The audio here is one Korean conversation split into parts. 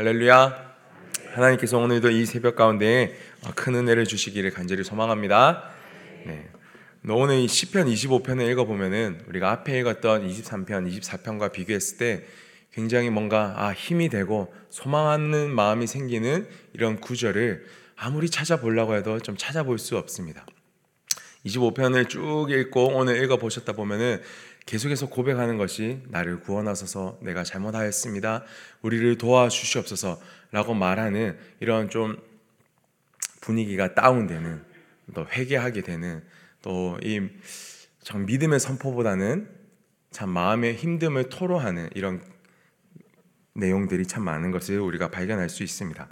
할렐루야. 하나님께서 오늘도 이 새벽 가운데 큰 은혜를 주시기를 간절히 소망합니다. 네. 오늘 이 시편 25편을 읽어보면은 우리가 앞에 읽었던 23편, 24편과 비교했을 때 굉장히 뭔가 아, 힘이 되고 소망하는 마음이 생기는 이런 구절을 아무리 찾아보려고 해도 좀 찾아볼 수 없습니다. 25편을 쭉 읽고 오늘 읽어보셨다 보면은 계속해서 고백하는 것이 나를 구원하소서 내가 잘못하였습니다. 우리를 도와주시옵소서 라고 말하는 이런 좀 분위기가 다운되는 또 회개하게 되는 또이 믿음의 선포보다는 참 마음의 힘듦을 토로하는 이런 내용들이 참 많은 것을 우리가 발견할 수 있습니다.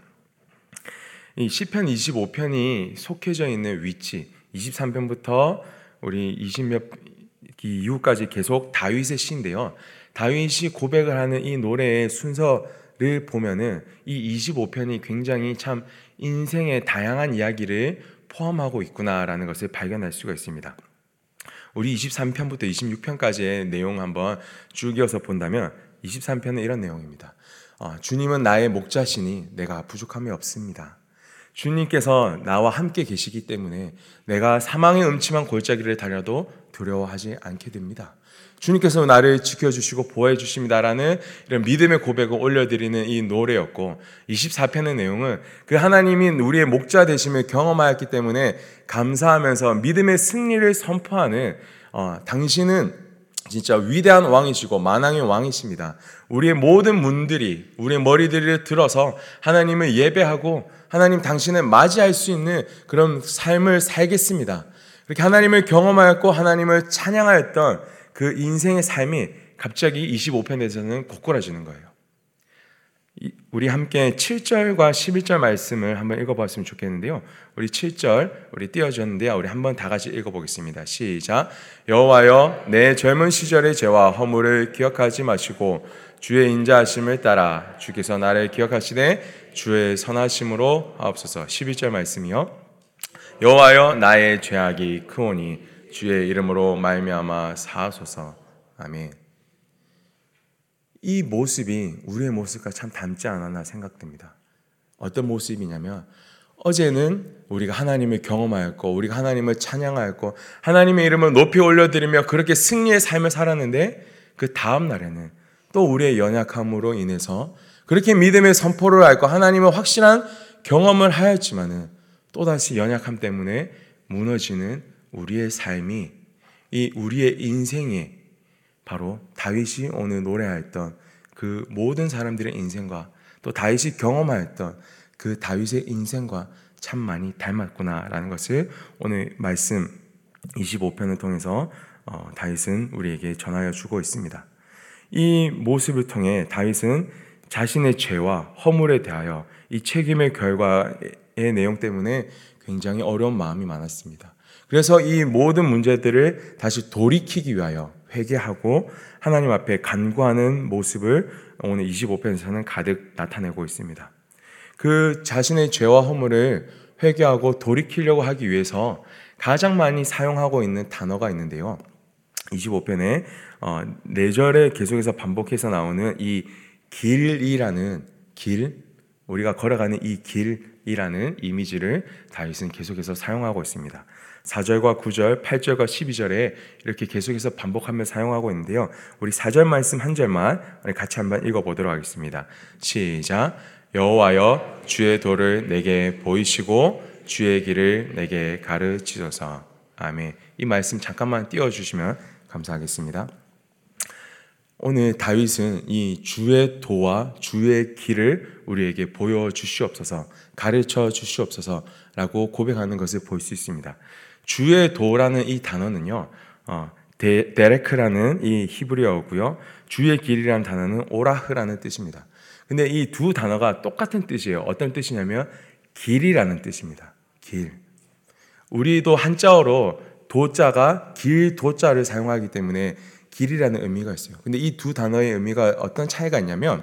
이 시편 25편이 속해져 있는 위치 23편부터 우리 20몇 이후까지 계속 다윗의 시인데요. 다윗이 고백을 하는 이 노래의 순서를 보면은 이 25편이 굉장히 참 인생의 다양한 이야기를 포함하고 있구나라는 것을 발견할 수가 있습니다. 우리 23편부터 26편까지의 내용 한번 쭉 이어서 본다면 23편은 이런 내용입니다. 어, 주님은 나의 목자시니 내가 부족함이 없습니다. 주님께서 나와 함께 계시기 때문에 내가 사망의 음침한 골짜기를 달려도 두려워하지 않게 됩니다. 주님께서 나를 지켜주시고 보호해 주십니다라는 이런 믿음의 고백을 올려드리는 이 노래였고 24편의 내용은 그 하나님이 우리의 목자 되심을 경험하였기 때문에 감사하면서 믿음의 승리를 선포하는 어, 당신은 진짜 위대한 왕이시고 만왕의 왕이십니다. 우리의 모든 문들이 우리의 머리들을 들어서 하나님을 예배하고 하나님 당신을 맞이할 수 있는 그런 삶을 살겠습니다. 그렇게 하나님을 경험하였고 하나님을 찬양하였던 그 인생의 삶이 갑자기 25편에서는 고꾸라지는 거예요. 우리 함께 7절과 11절 말씀을 한번 읽어봤으면 좋겠는데요. 우리 7절 우리 띄워줬는데요. 우리 한번 다 같이 읽어보겠습니다. 시작. 여호와여 내 젊은 시절의 죄와 허물을 기억하지 마시고 주의 인자하심을 따라 주께서 나를 기억하시되 주의 선하심으로 하옵소서. 11절 말씀이요. 여호와여 나의 죄악이 크오니 주의 이름으로 말미암아 사하소서. 아멘. 이 모습이 우리의 모습과 참 닮지 않았나 생각됩니다. 어떤 모습이냐면 어제는 우리가 하나님을 경험하였고 우리가 하나님을 찬양하였고 하나님의 이름을 높이 올려드리며 그렇게 승리의 삶을 살았는데 그 다음 날에는 또 우리의 연약함으로 인해서 그렇게 믿음의 선포를 앓고 하나님의 확실한 경험을 하였지만은 또다시 연약함 때문에 무너지는 우리의 삶이 이 우리의 인생에 바로 다윗이 오늘 노래하였던 그 모든 사람들의 인생과 또 다윗이 경험하였던 그 다윗의 인생과 참 많이 닮았구나라는 것을 오늘 말씀 25편을 통해서 어, 다윗은 우리에게 전하여 주고 있습니다. 이 모습을 통해 다윗은 자신의 죄와 허물에 대하여 이 책임의 결과의 내용 때문에 굉장히 어려운 마음이 많았습니다. 그래서 이 모든 문제들을 다시 돌이키기 위하여 회개하고 하나님 앞에 간구하는 모습을 오늘 25편에서는 가득 나타내고 있습니다. 그 자신의 죄와 허물을 회개하고 돌이키려고 하기 위해서 가장 많이 사용하고 있는 단어가 있는데요. 25편에 어, 4절에 계속해서 반복해서 나오는 이 길이라는 길, 우리가 걸어가는 이 길이라는 이미지를 다윗은 계속해서 사용하고 있습니다. 4절과 9절, 8절과 12절에 이렇게 계속해서 반복하며 사용하고 있는데요. 우리 4절 말씀 한 절만 같이 한번 읽어보도록 하겠습니다. 시작. 여호와여 주의 도를 내게 보이시고 주의 길을 내게 가르치소서. 아멘. 이 말씀 잠깐만 띄워주시면 감사하겠습니다. 오늘 다윗은 이 주의 도와 주의 길을 우리에게 보여 주시옵소서, 가르쳐 주시옵소서라고 고백하는 것을 볼 수 있습니다. 주의 도라는 이 단어는요, 어, 데, 데레크라는 이 히브리어고요, 주의 길이라는 단어는 오라흐라는 뜻입니다. 근데 이 두 단어가 똑같은 뜻이에요. 어떤 뜻이냐면 길이라는 뜻입니다. 길. 우리도 한자어로 도자가 길 도자를 사용하기 때문에 길이라는 의미가 있어요. 근데 이 두 단어의 의미가 어떤 차이가 있냐면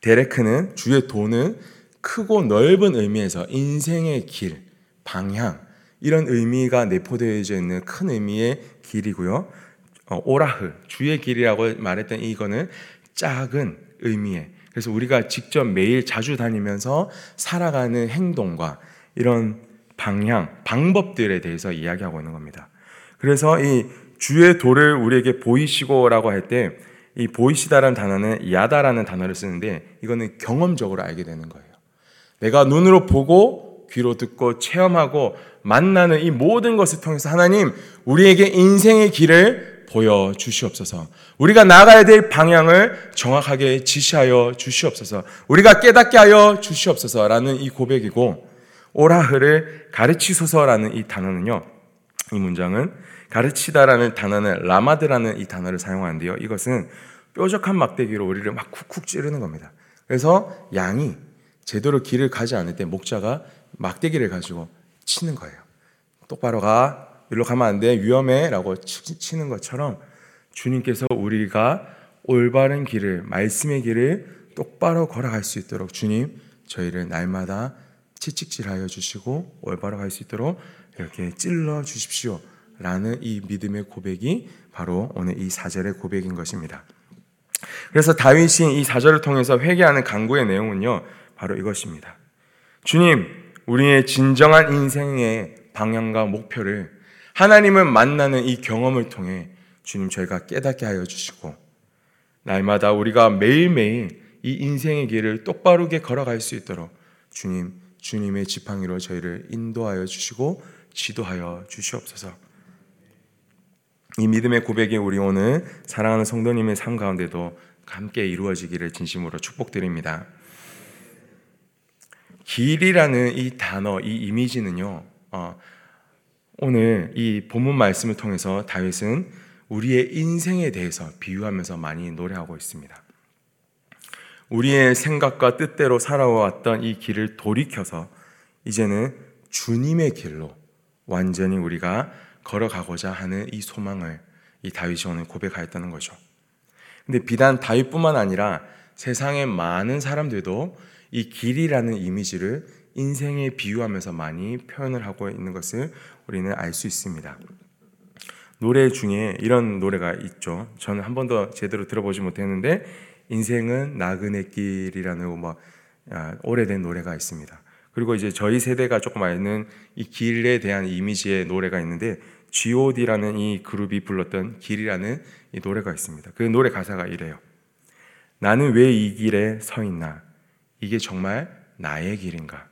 데레크는 주의 도는 크고 넓은 의미에서 인생의 길, 방향, 이런 의미가 내포되어져 있는 큰 의미의 길이고요. 어, 오라흐 주의 길이라고 말했던 이거는 작은 의미의 그래서 우리가 직접 매일 자주 다니면서 살아가는 행동과 이런 방향, 방법들에 대해서 이야기하고 있는 겁니다. 그래서 이 주의 도를 우리에게 보이시고라고 할 때 이 보이시다라는 단어는 야다라는 단어를 쓰는데 이거는 경험적으로 알게 되는 거예요. 내가 눈으로 보고 귀로 듣고 체험하고 만나는 이 모든 것을 통해서 하나님 우리에게 인생의 길을 보여 주시옵소서. 우리가 나가야 될 방향을 정확하게 지시하여 주시옵소서. 우리가 깨닫게 하여 주시옵소서라는 이 고백이고 오라흐를 가르치소서라는 이 단어는요. 이 문장은 가르치다라는 단어는 라마드라는 이 단어를 사용하는데요. 이것은 뾰족한 막대기로 우리를 막 쿡쿡 찌르는 겁니다. 그래서 양이 제대로 길을 가지 않을 때 목자가 막대기를 가지고 치는 거예요. 똑바로 가. 일로 가면 안 돼. 위험해. 라고 치는 것처럼 주님께서 우리가 올바른 길을, 말씀의 길을 똑바로 걸어갈 수 있도록 주님, 저희를 날마다 채찍질하여 주시고 올바로 갈 수 있도록 이렇게 찔러 주십시오. 라는 이 믿음의 고백이 바로 오늘 이 사절의 고백인 것입니다. 그래서 다윗이 이 사절을 통해서 회개하는 강구의 내용은요, 바로 이것입니다. 주님, 우리의 진정한 인생의 방향과 목표를 하나님을 만나는 이 경험을 통해 주님 저희가 깨닫게 하여 주시고 날마다 우리가 매일매일 이 인생의 길을 똑바르게 걸어갈 수 있도록 주님, 주님의 지팡이로 저희를 인도하여 주시고 지도하여 주시옵소서. 이 믿음의 고백이 우리 오늘 사랑하는 성도님의 삶 가운데도 함께 이루어지기를 진심으로 축복드립니다. 길이라는 이 단어, 이 이미지는요, 어, 오늘 이 본문 말씀을 통해서 다윗은 우리의 인생에 대해서 비유하면서 많이 노래하고 있습니다. 우리의 생각과 뜻대로 살아왔던 이 길을 돌이켜서 이제는 주님의 길로 완전히 우리가 걸어가고자 하는 이 소망을 이 다윗이 오늘 고백하였다는 거죠. 근데 비단 다윗뿐만 아니라 세상의 많은 사람들도 이 길이라는 이미지를 인생에 비유하면서 많이 표현을 하고 있는 것을 우리는 알 수 있습니다. 노래 중에 이런 노래가 있죠. 저는 한 번도 제대로 들어보지 못했는데 인생은 나그네 길이라는 뭐 아, 오래된 노래가 있습니다. 그리고 이제 저희 세대가 조금 아는 이 길에 대한 이미지의 노래가 있는데 G.O.D라는 이 그룹이 불렀던 길이라는 이 노래가 있습니다. 그 노래 가사가 이래요. 나는 왜 이 길에 서 있나? 이게 정말 나의 길인가?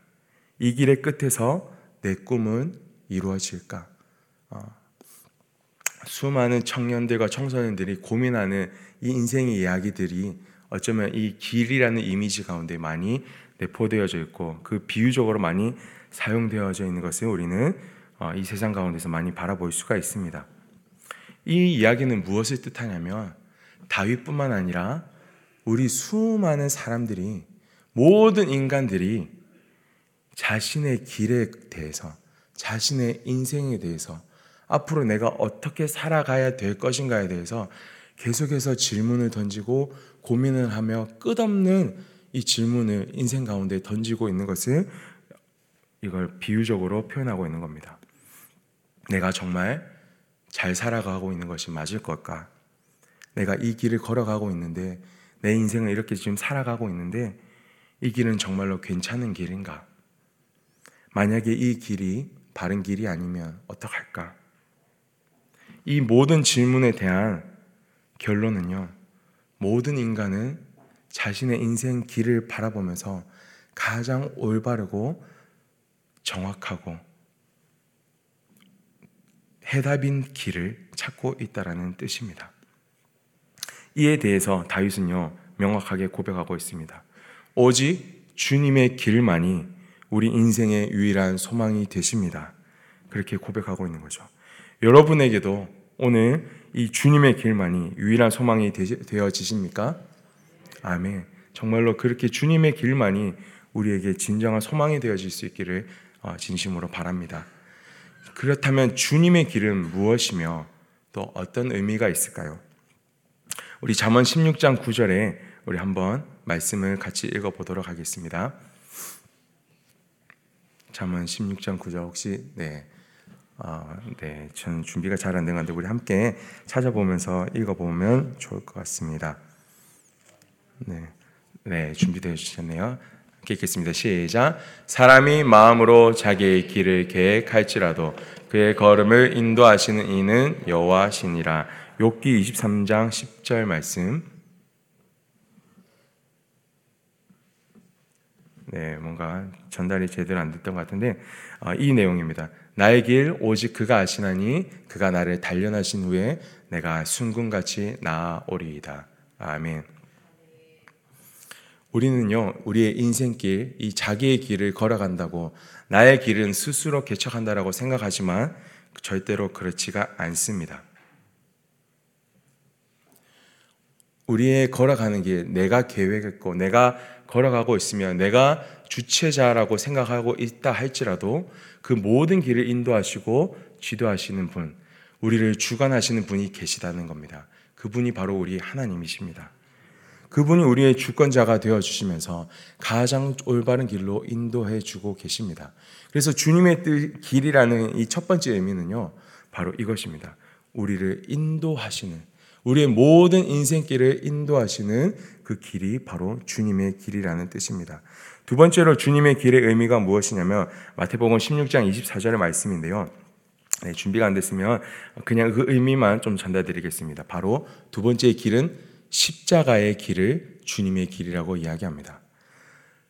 이 길의 끝에서 내 꿈은 이루어질까? 어, 수많은 청년들과 청소년들이 고민하는 이 인생의 이야기들이 어쩌면 이 길이라는 이미지 가운데 많이 내포되어져 있고 그 비유적으로 많이 사용되어져 있는 것을 우리는 어, 이 세상 가운데서 많이 바라볼 수가 있습니다. 이 이야기는 무엇을 뜻하냐면 다윗뿐만 아니라 우리 수많은 사람들이 모든 인간들이 자신의 길에 대해서 자신의 인생에 대해서 앞으로 내가 어떻게 살아가야 될 것인가에 대해서 계속해서 질문을 던지고 고민을 하며 끝없는 이 질문을 인생 가운데 던지고 있는 것을 이걸 비유적으로 표현하고 있는 겁니다. 내가 정말 잘 살아가고 있는 것이 맞을 걸까? 내가 이 길을 걸어가고 있는데 내 인생을 이렇게 지금 살아가고 있는데 이 길은 정말로 괜찮은 길인가? 만약에 이 길이 바른 길이 아니면 어떡할까? 이 모든 질문에 대한 결론은요, 모든 인간은 자신의 인생 길을 바라보면서 가장 올바르고 정확하고 해답인 길을 찾고 있다라는 뜻입니다. 이에 대해서 다윗은요 명확하게 고백하고 있습니다. 오직 주님의 길만이 우리 인생의 유일한 소망이 되십니다. 그렇게 고백하고 있는 거죠. 여러분에게도 오늘 이 주님의 길만이 유일한 소망이 되어지십니까? 아멘. 정말로 그렇게 주님의 길만이 우리에게 진정한 소망이 되어질 수 있기를 어, 진심으로 바랍니다. 그렇다면 주님의 길은 무엇이며 또 어떤 의미가 있을까요? 우리 잠언 16장 9절에 우리 한번 말씀을 같이 읽어 보도록 하겠습니다. 잠언 16장 9절 혹시 네. 아, 네, 저는 준비가 잘 안 된 건데 우리 함께 찾아보면서 읽어 보면 좋을 것 같습니다. 네, 네, 준비되어 주셨네요. 읽겠습니다. 시작. 사람이 마음으로 자기의 길을 계획할지라도 그의 걸음을 인도하시는 이는 여호와시니라. 욥기 23장 10절 말씀. 네, 뭔가 전달이 제대로 안 됐던 것 같은데 어, 이 내용입니다. 나의 길 오직 그가 아시나니 그가 나를 단련하신 후에 내가 순금같이 나아오리이다. 아멘. 우리는요, 우리의 인생길, 이 자기의 길을 걸어간다고 나의 길은 스스로 개척한다라고 생각하지만 절대로 그렇지가 않습니다. 우리의 걸어가는 길, 내가 계획했고, 내가 걸어가고 있으면 내가 주체자라고 생각하고 있다 할지라도 그 모든 길을 인도하시고 지도하시는 분, 우리를 주관하시는 분이 계시다는 겁니다. 그분이 바로 우리 하나님이십니다. 그분이 우리의 주권자가 되어 주시면서 가장 올바른 길로 인도해 주고 계십니다. 그래서 주님의 뜻 길이라는 이 첫 번째 의미는요. 바로 이것입니다. 우리를 인도하시는 우리의 모든 인생길을 인도하시는 그 길이 바로 주님의 길이라는 뜻입니다. 두 번째로 주님의 길의 의미가 무엇이냐면 마태복음 16장 24절의 말씀인데요. 네, 준비가 안 됐으면 그냥 그 의미만 좀 전달드리겠습니다. 바로 두 번째 길은 십자가의 길을 주님의 길이라고 이야기합니다.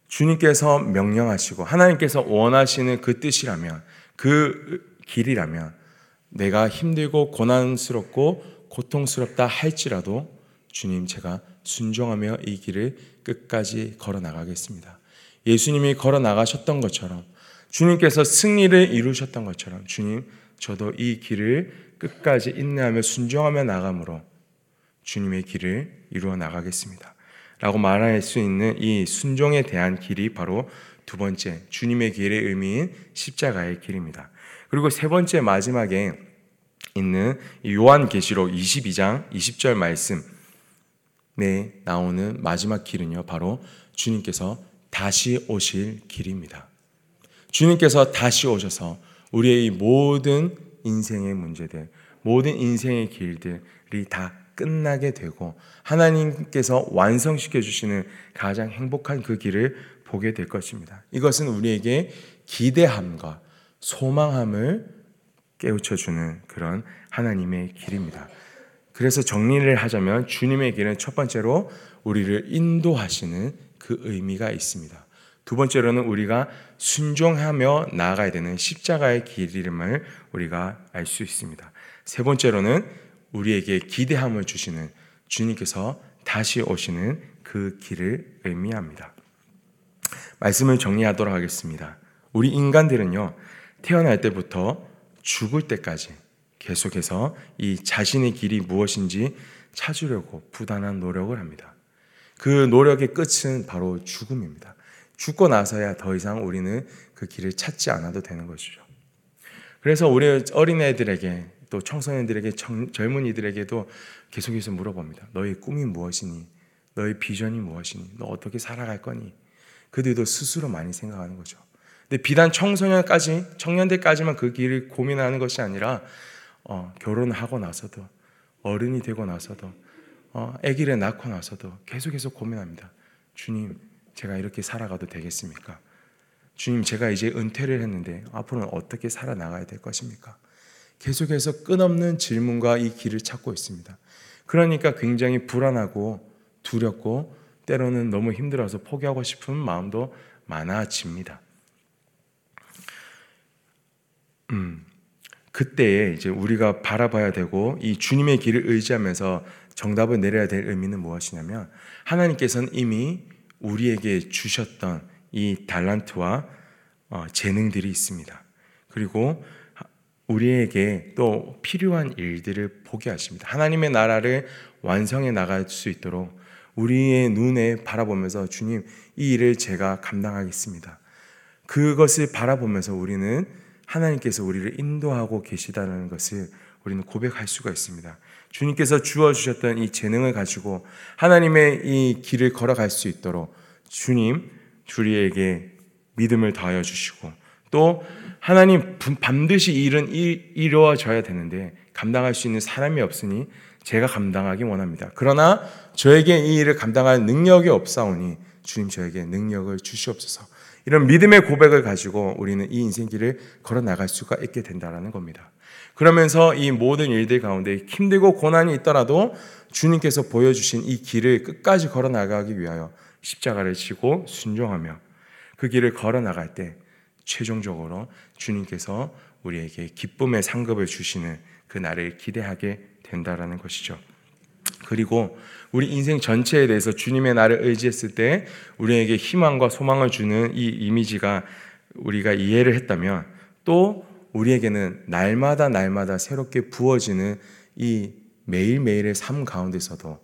주님께서 명령하시고 하나님께서 원하시는 그 뜻이라면 그 길이라면 내가 힘들고 고난스럽고 고통스럽다 할지라도 주님 제가 순종하며 이 길을 끝까지 걸어 나가겠습니다. 예수님이 걸어 나가셨던 것처럼 주님께서 승리를 이루셨던 것처럼 주님 저도 이 길을 끝까지 인내하며 순종하며 나감으로 주님의 길을 이루어 나가겠습니다. 라고 말할 수 있는 이 순종에 대한 길이 바로 두 번째 주님의 길의 의미인 십자가의 길입니다. 그리고 세 번째 마지막에 있는 요한계시록 22장 20절 말씀 에 나오는 마지막 길은요. 바로 주님께서 다시 오실 길입니다. 주님께서 다시 오셔서 우리의 모든 인생의 문제들, 모든 인생의 길들이 다 끝나게 되고 하나님께서 완성시켜 주시는 가장 행복한 그 길을 보게 될 것입니다. 이것은 우리에게 기대함과 소망함을 깨우쳐 주는 그런 하나님의 길입니다. 그래서 정리를 하자면 주님의 길은 첫 번째로 우리를 인도하시는 그 의미가 있습니다. 두 번째로는 우리가 순종하며 나아가야 되는 십자가의 길임을 우리가 알 수 있습니다. 세 번째로는 우리에게 기대함을 주시는 주님께서 다시 오시는 그 길을 의미합니다. 말씀을 정리하도록 하겠습니다. 우리 인간들은요, 태어날 때부터 죽을 때까지 계속해서 이 자신의 길이 무엇인지 찾으려고 부단한 노력을 합니다. 그 노력의 끝은 바로 죽음입니다. 죽고 나서야 더 이상 우리는 그 길을 찾지 않아도 되는 것이죠. 그래서 우리 어린애들에게 또 청소년들에게 청, 젊은이들에게도 계속해서 물어봅니다. 너의 꿈이 무엇이니? 너의 비전이 무엇이니? 너 어떻게 살아갈 거니? 그들도 스스로 많이 생각하는 거죠. 근데 비단 청소년까지, 청년들까지만 그 길을 고민하는 것이 아니라 어, 결혼하고 나서도 어른이 되고 나서도 어, 아기를 낳고 나서도 계속해서 고민합니다. 주님, 제가 이렇게 살아가도 되겠습니까? 주님, 제가 이제 은퇴를 했는데 앞으로는 어떻게 살아나가야 될 것입니까? 계속해서 끝없는 질문과 이 길을 찾고 있습니다. 그러니까 굉장히 불안하고 두렵고 때로는 너무 힘들어서 포기하고 싶은 마음도 많아집니다. 음, 그때에 이제 우리가 바라봐야 되고 이 주님의 길을 의지하면서 정답을 내려야 될 의미는 무엇이냐면 하나님께서는 이미 우리에게 주셨던 이 달란트와 어, 재능들이 있습니다. 그리고 우리에게 또 필요한 일들을 보게 하십니다. 하나님의 나라를 완성해 나갈 수 있도록 우리의 눈에 바라보면서 주님 이 일을 제가 감당하겠습니다. 그것을 바라보면서 우리는 하나님께서 우리를 인도하고 계시다는 것을 우리는 고백할 수가 있습니다. 주님께서 주어 주셨던 이 재능을 가지고 하나님의 이 길을 걸어갈 수 있도록 주님 우리에게 믿음을 더하여 주시고 또 하나님 반드시 일은 이루어져야 되는데 감당할 수 있는 사람이 없으니 제가 감당하기 원합니다. 그러나 저에게 이 일을 감당할 능력이 없사오니 주님 저에게 능력을 주시옵소서. 이런 믿음의 고백을 가지고 우리는 이 인생길을 걸어 나갈 수가 있게 된다라는 겁니다. 그러면서 이 모든 일들 가운데 힘들고 고난이 있더라도 주님께서 보여주신 이 길을 끝까지 걸어 나가기 위하여 십자가를 지고 순종하며 그 길을 걸어 나갈 때 최종적으로 주님께서 우리에게 기쁨의 상급을 주시는 그 날을 기대하게 된다라는 것이죠. 그리고 우리 인생 전체에 대해서 주님의 나를 의지했을 때 우리에게 희망과 소망을 주는 이 이미지가 우리가 이해를 했다면 또 우리에게는 날마다 날마다 새롭게 부어지는 이 매일매일의 삶 가운데서도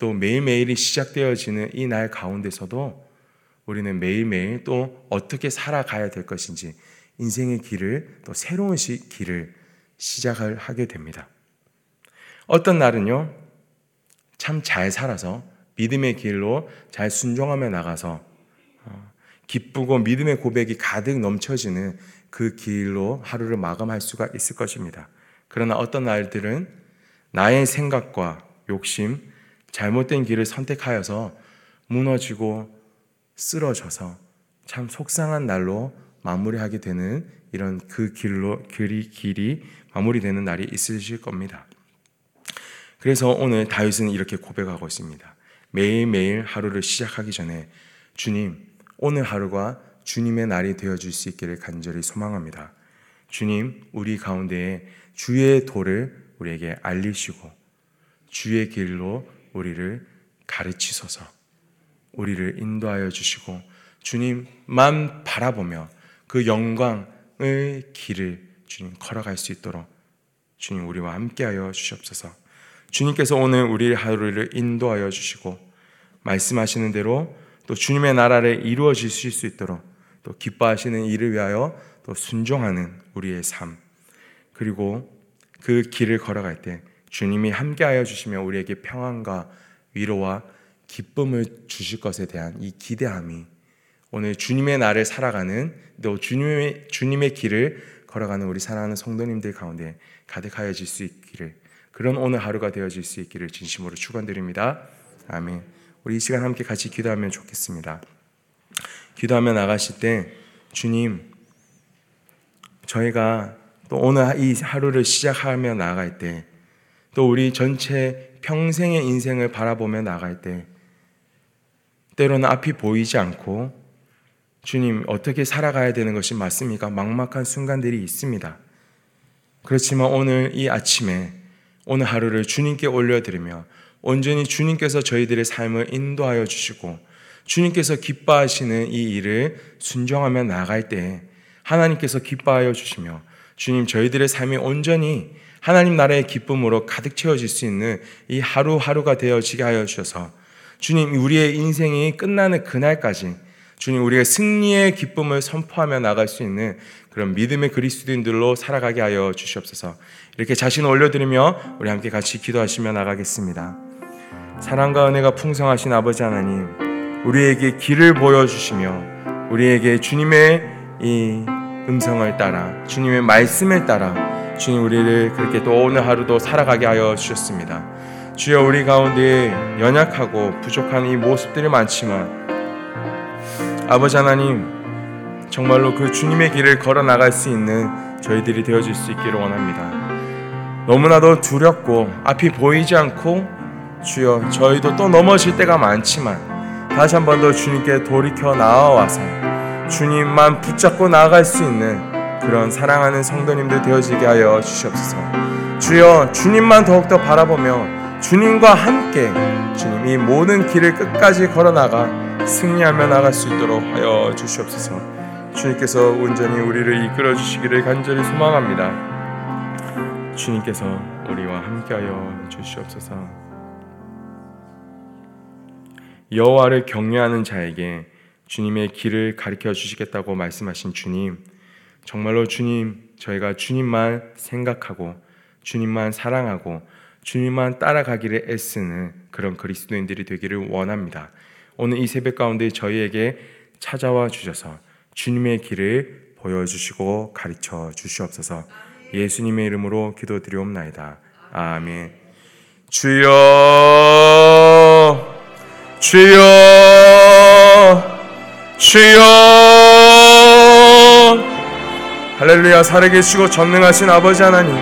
또 매일매일이 시작되어지는 이 날 가운데서도 우리는 매일매일 또 어떻게 살아가야 될 것인지 인생의 길을 또 새로운 시, 길을 시작을 하게 됩니다. 어떤 날은요, 참 잘 살아서 믿음의 길로 잘 순종하며 나가서 어, 기쁘고 믿음의 고백이 가득 넘쳐지는 그 길로 하루를 마감할 수가 있을 것입니다. 그러나 어떤 날들은 나의 생각과 욕심, 잘못된 길을 선택하여서 무너지고 쓰러져서 참 속상한 날로 마무리하게 되는 이런 그 길로 길이 길이 마무리되는 날이 있으실 겁니다. 그래서 오늘 다윗은 이렇게 고백하고 있습니다. 매일매일 하루를 시작하기 전에 주님, 오늘 하루가 주님의 날이 되어 줄 수 있기를 간절히 소망합니다. 주님, 우리 가운데에 주의 도를 우리에게 알리시고 주의 길로 우리를 가르치소서. 우리를 인도하여 주시고 주님만 바라보며 그 영광의 길을 주님 걸어갈 수 있도록 주님 우리와 함께하여 주시옵소서. 주님께서 오늘 우리 하루를 인도하여 주시고 말씀하시는 대로 또 주님의 나라를 이루어질 수 있도록 또 기뻐하시는 일을 위하여 또 순종하는 우리의 삶. 그리고 그 길을 걸어갈 때 주님이 함께하여 주시며 우리에게 평안과 위로와 기쁨을 주실 것에 대한 이 기대함이 오늘 주님의 날을 살아가는 또 주님의 주님의 길을 걸어가는 우리 사랑하는 성도님들 가운데 가득하여질 수 있기를 그런 오늘 하루가 되어질 수 있기를 진심으로 축원드립니다. 아멘. 우리 이 시간 함께 같이 기도하면 좋겠습니다. 기도하며 나가실 때 주님 저희가 또 오늘 이 하루를 시작하며 나갈 때 또 우리 전체 평생의 인생을 바라보며 나갈 때 때로는 앞이 보이지 않고 주님 어떻게 살아가야 되는 것이 맞습니까? 막막한 순간들이 있습니다. 그렇지만 오늘 이 아침에 오늘 하루를 주님께 올려드리며 온전히 주님께서 저희들의 삶을 인도하여 주시고 주님께서 기뻐하시는 이 일을 순종하며 나갈 때 하나님께서 기뻐하여 주시며 주님 저희들의 삶이 온전히 하나님 나라의 기쁨으로 가득 채워질 수 있는 이 하루하루가 되어지게 하여 주셔서 주님 우리의 인생이 끝나는 그날까지 주님 우리가 승리의 기쁨을 선포하며 나갈 수 있는 그런 믿음의 그리스도인들로 살아가게 하여 주시옵소서. 이렇게 자신을 올려드리며 우리 함께 같이 기도하시며 나가겠습니다. 사랑과 은혜가 풍성하신 아버지 하나님, 우리에게 길을 보여주시며 우리에게 주님의 이 음성을 따라 주님의 말씀을 따라 주님 우리를 그렇게 또 오늘 하루도 살아가게 하여 주셨습니다. 주여 우리 가운데 연약하고 부족한 이 모습들이 많지만 아버지 하나님 정말로 그 주님의 길을 걸어 나갈 수 있는 저희들이 되어질 수 있기를 원합니다. 너무나도 두렵고 앞이 보이지 않고 주여 저희도 또 넘어질 때가 많지만 다시 한 번 더 주님께 돌이켜 나와와서 주님만 붙잡고 나아갈 수 있는 그런 사랑하는 성도님들 되어지게 하여 주시옵소서. 주여 주님만 더욱더 바라보며 주님과 함께 주님 이 모든 길을 끝까지 걸어 나가 승리하며 나갈 수 있도록 하여 주시옵소서. 주님께서 온전히 우리를 이끌어 주시기를 간절히 소망합니다. 주님께서 우리와 함께하여 주시옵소서. 여호와를 경외하는 자에게 주님의 길을 가르쳐 주시겠다고 말씀하신 주님, 정말로 주님, 저희가 주님만 생각하고 주님만 사랑하고 주님만 따라가기를 애쓰는 그런 그리스도인들이 되기를 원합니다. 오늘 이 새벽 가운데 저희에게 찾아와 주셔서 주님의 길을 보여주시고 가르쳐 주시옵소서 예수님의 이름으로 기도드리옵나이다. 아멘. 주여 주여 주여 할렐루야 살아계시고 전능하신 아버지 하나님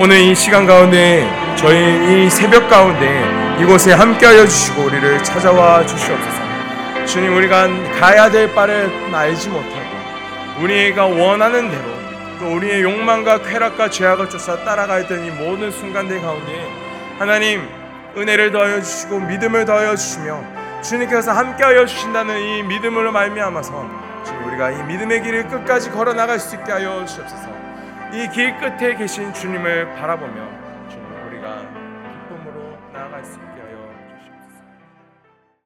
오늘 이 시간 가운데 저희 이 새벽 가운데 이곳에 함께하여 주시고 우리를 찾아와 주시옵소서 주님 우리가 가야 될 바를 알지 못하고 우리가 원하는 대로 또 우리의 욕망과 쾌락과 죄악을 쫓아 따라갈 때이 모든 순간들 가운데 하나님 은혜를 더하여 주시고 믿음을 더하여 주시며 주님께서 함께하여 주신다는 이 믿음으로 말미암아서 주님 우리가 이 믿음의 길을 끝까지 걸어 나갈 수 있게 하여 주옵소서. 이 길 끝에 계신 주님을 바라보며